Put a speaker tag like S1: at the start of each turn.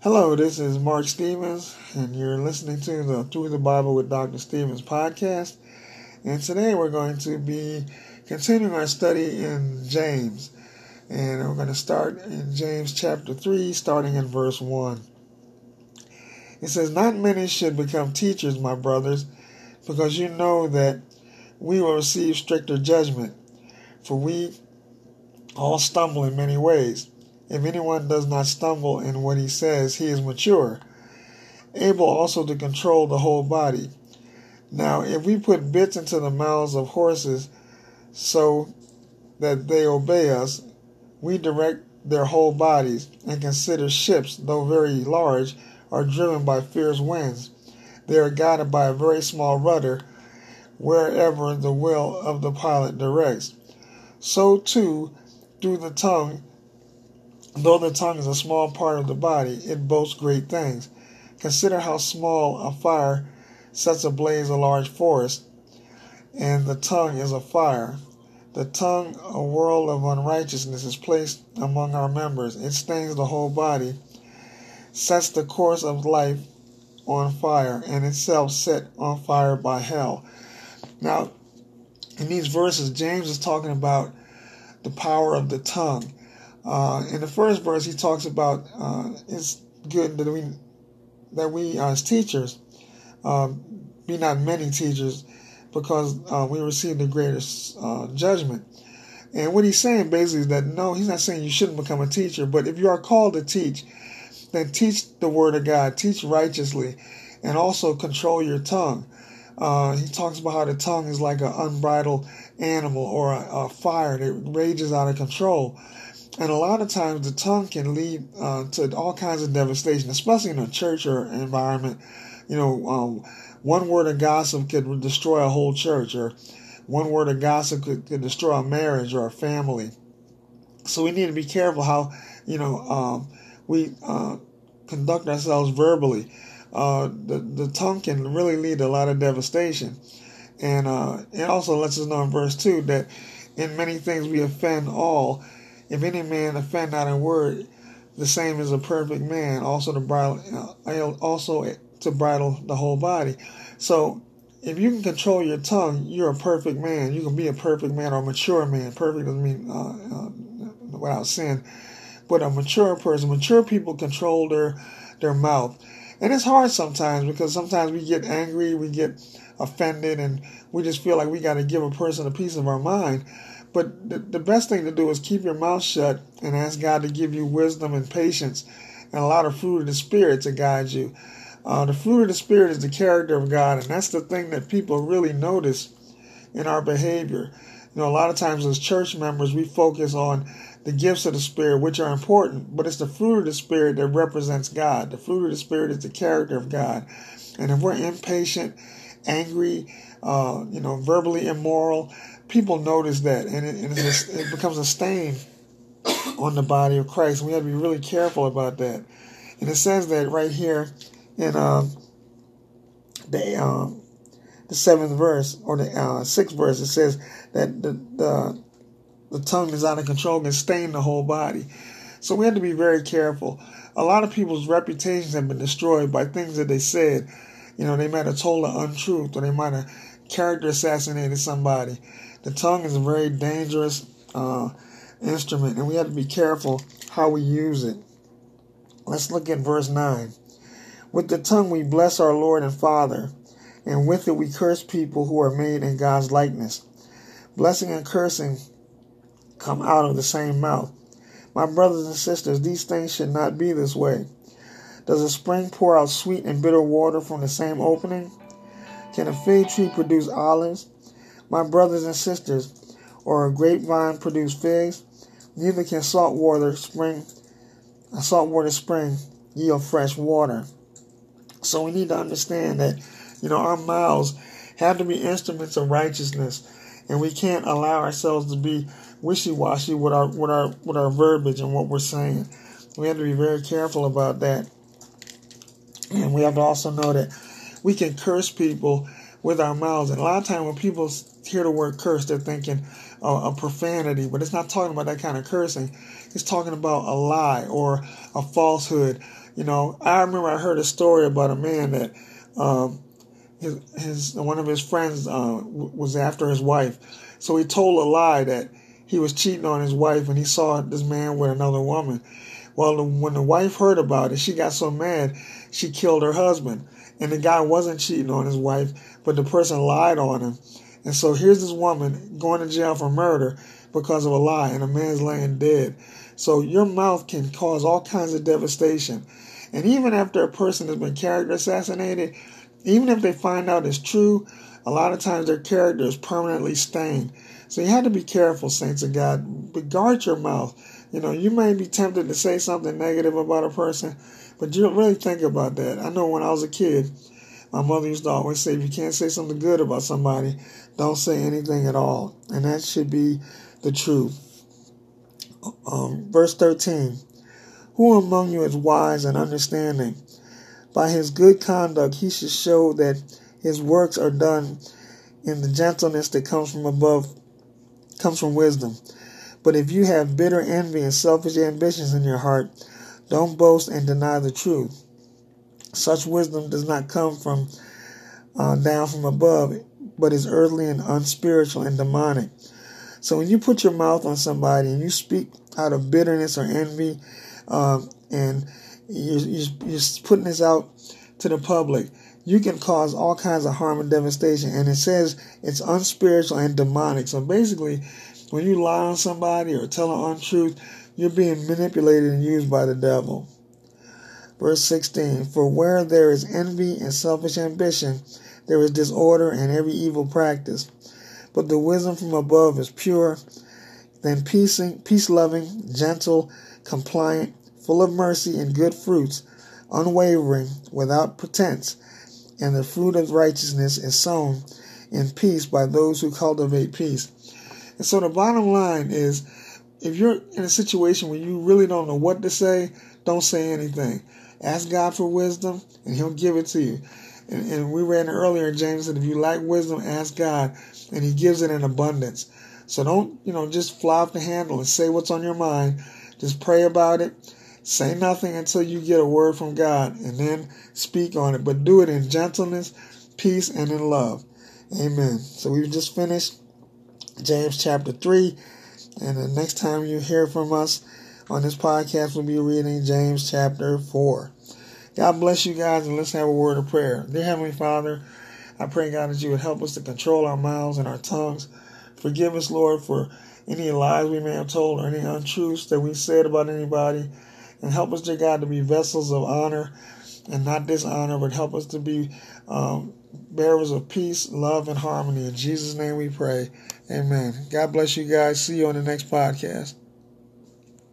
S1: Hello, this is Mark Stevens, and you're listening to the Through the Bible with Dr. Stevens podcast. And today we're going to be continuing our study in James. And we're going to start in James chapter 3, starting in verse 1. It says, Not many should become teachers, my brothers, because you know that we will receive stricter judgment. For we all stumble in many ways. If anyone does not stumble in what he says, he is mature, able also to control the whole body. Now, if we put bits into the mouths of horses so that they obey us, we direct their whole bodies, and consider ships, though very large, are driven by fierce winds. They are guided by a very small rudder wherever the will of the pilot directs. So, too, through the tongue Though the tongue is a small part of the body, it boasts great things. Consider how small a fire sets ablaze a large forest, and the tongue is a fire. The tongue, a world of unrighteousness, is placed among our members. It stains the whole body, sets the course of life on fire, and itself set on fire by hell. Now, in these verses, James is talking about the power of the tongue. Uh, in the first verse, he talks about uh, it's good that we that we as teachers uh, be not many teachers because uh, we receive the greatest uh, judgment. And what he's saying basically is that no, he's not saying you shouldn't become a teacher, but if you are called to teach, then teach the word of God, teach righteously, and also control your tongue. Uh, he talks about how the tongue is like an unbridled animal or a, a fire that rages out of control. And a lot of times the tongue can lead uh, to all kinds of devastation, especially in a church or environment. You know, um, one word of gossip could destroy a whole church, or one word of gossip could, could destroy a marriage or a family. So we need to be careful how, you know, um, we uh, conduct ourselves verbally. Uh, the, the tongue can really lead to a lot of devastation. And uh, it also lets us know in verse 2 that in many things we offend all if any man offend not in word, the same is a perfect man, also to bridle, also to bridle the whole body. So, if you can control your tongue, you're a perfect man. You can be a perfect man or a mature man. Perfect doesn't mean uh, uh, without sin, but a mature person. Mature people control their their mouth, and it's hard sometimes because sometimes we get angry, we get offended, and we just feel like we got to give a person a piece of our mind. But the, the best thing to do is keep your mouth shut and ask God to give you wisdom and patience and a lot of fruit of the Spirit to guide you. Uh, the fruit of the Spirit is the character of God, and that's the thing that people really notice in our behavior. You know, a lot of times as church members, we focus on the gifts of the Spirit, which are important, but it's the fruit of the Spirit that represents God. The fruit of the Spirit is the character of God. And if we're impatient, angry, uh, you know, verbally immoral, people notice that, and it, and a, it becomes a stain on the body of Christ. We have to be really careful about that. And it says that right here in uh, the um, the seventh verse or the uh, sixth verse. It says that the, the the tongue is out of control and stain the whole body. So we have to be very careful. A lot of people's reputations have been destroyed by things that they said. You know, they might have told an untruth or they might have character assassinated somebody. The tongue is a very dangerous uh, instrument, and we have to be careful how we use it. Let's look at verse 9. With the tongue we bless our Lord and Father, and with it we curse people who are made in God's likeness. Blessing and cursing come out of the same mouth. My brothers and sisters, these things should not be this way. Does a spring pour out sweet and bitter water from the same opening? Can a fig tree produce olives? My brothers and sisters, or a grapevine produce figs? Neither can salt water spring a saltwater spring yield fresh water. So we need to understand that, you know, our mouths have to be instruments of righteousness, and we can't allow ourselves to be wishy-washy with our with our with our verbiage and what we're saying. We have to be very careful about that, and we have to also know that we can curse people with our mouths. And a lot of times when people hear the word curse, they're thinking uh, a profanity, but it's not talking about that kind of cursing. it's talking about a lie or a falsehood. You know, I remember I heard a story about a man that um, his, his one of his friends uh, was after his wife, so he told a lie that he was cheating on his wife and he saw this man with another woman. Well, when the wife heard about it, she got so mad she killed her husband. And the guy wasn't cheating on his wife, but the person lied on him. And so here's this woman going to jail for murder because of a lie, and a man's laying dead. So your mouth can cause all kinds of devastation. And even after a person has been character assassinated, even if they find out it's true, a lot of times their character is permanently stained. So you have to be careful, saints of God. But guard your mouth. You know, you may be tempted to say something negative about a person, but you don't really think about that. I know when I was a kid, my mother used to always say, if you can't say something good about somebody, don't say anything at all. And that should be the truth. Um, verse 13 Who among you is wise and understanding? By his good conduct, he should show that his works are done in the gentleness that comes from above, comes from wisdom. But if you have bitter envy and selfish ambitions in your heart, don't boast and deny the truth. Such wisdom does not come from uh, down from above, but is earthly and unspiritual and demonic. So when you put your mouth on somebody and you speak out of bitterness or envy, um, and you're, you're putting this out to the public, you can cause all kinds of harm and devastation. And it says it's unspiritual and demonic. So basically, when you lie on somebody or tell an untruth, you're being manipulated and used by the devil. Verse 16 For where there is envy and selfish ambition, there is disorder and every evil practice. But the wisdom from above is pure, then peace loving, gentle, compliant, full of mercy and good fruits, unwavering, without pretense. And the fruit of righteousness is sown in peace by those who cultivate peace. And so the bottom line is if you're in a situation where you really don't know what to say, don't say anything. Ask God for wisdom and He'll give it to you. And, and we read earlier James that if you lack wisdom, ask God, and He gives it in abundance. So don't, you know, just fly off the handle and say what's on your mind. Just pray about it. Say nothing until you get a word from God and then speak on it. But do it in gentleness, peace, and in love. Amen. So we've just finished James chapter 3. And the next time you hear from us on this podcast, we'll be reading James chapter 4. God bless you guys, and let's have a word of prayer. Dear Heavenly Father, I pray, God, that you would help us to control our mouths and our tongues. Forgive us, Lord, for any lies we may have told or any untruths that we said about anybody. And help us, dear God, to be vessels of honor and not dishonor, but help us to be um, bearers of peace, love, and harmony. In Jesus' name we pray. Amen. God bless you guys. See you on the next podcast.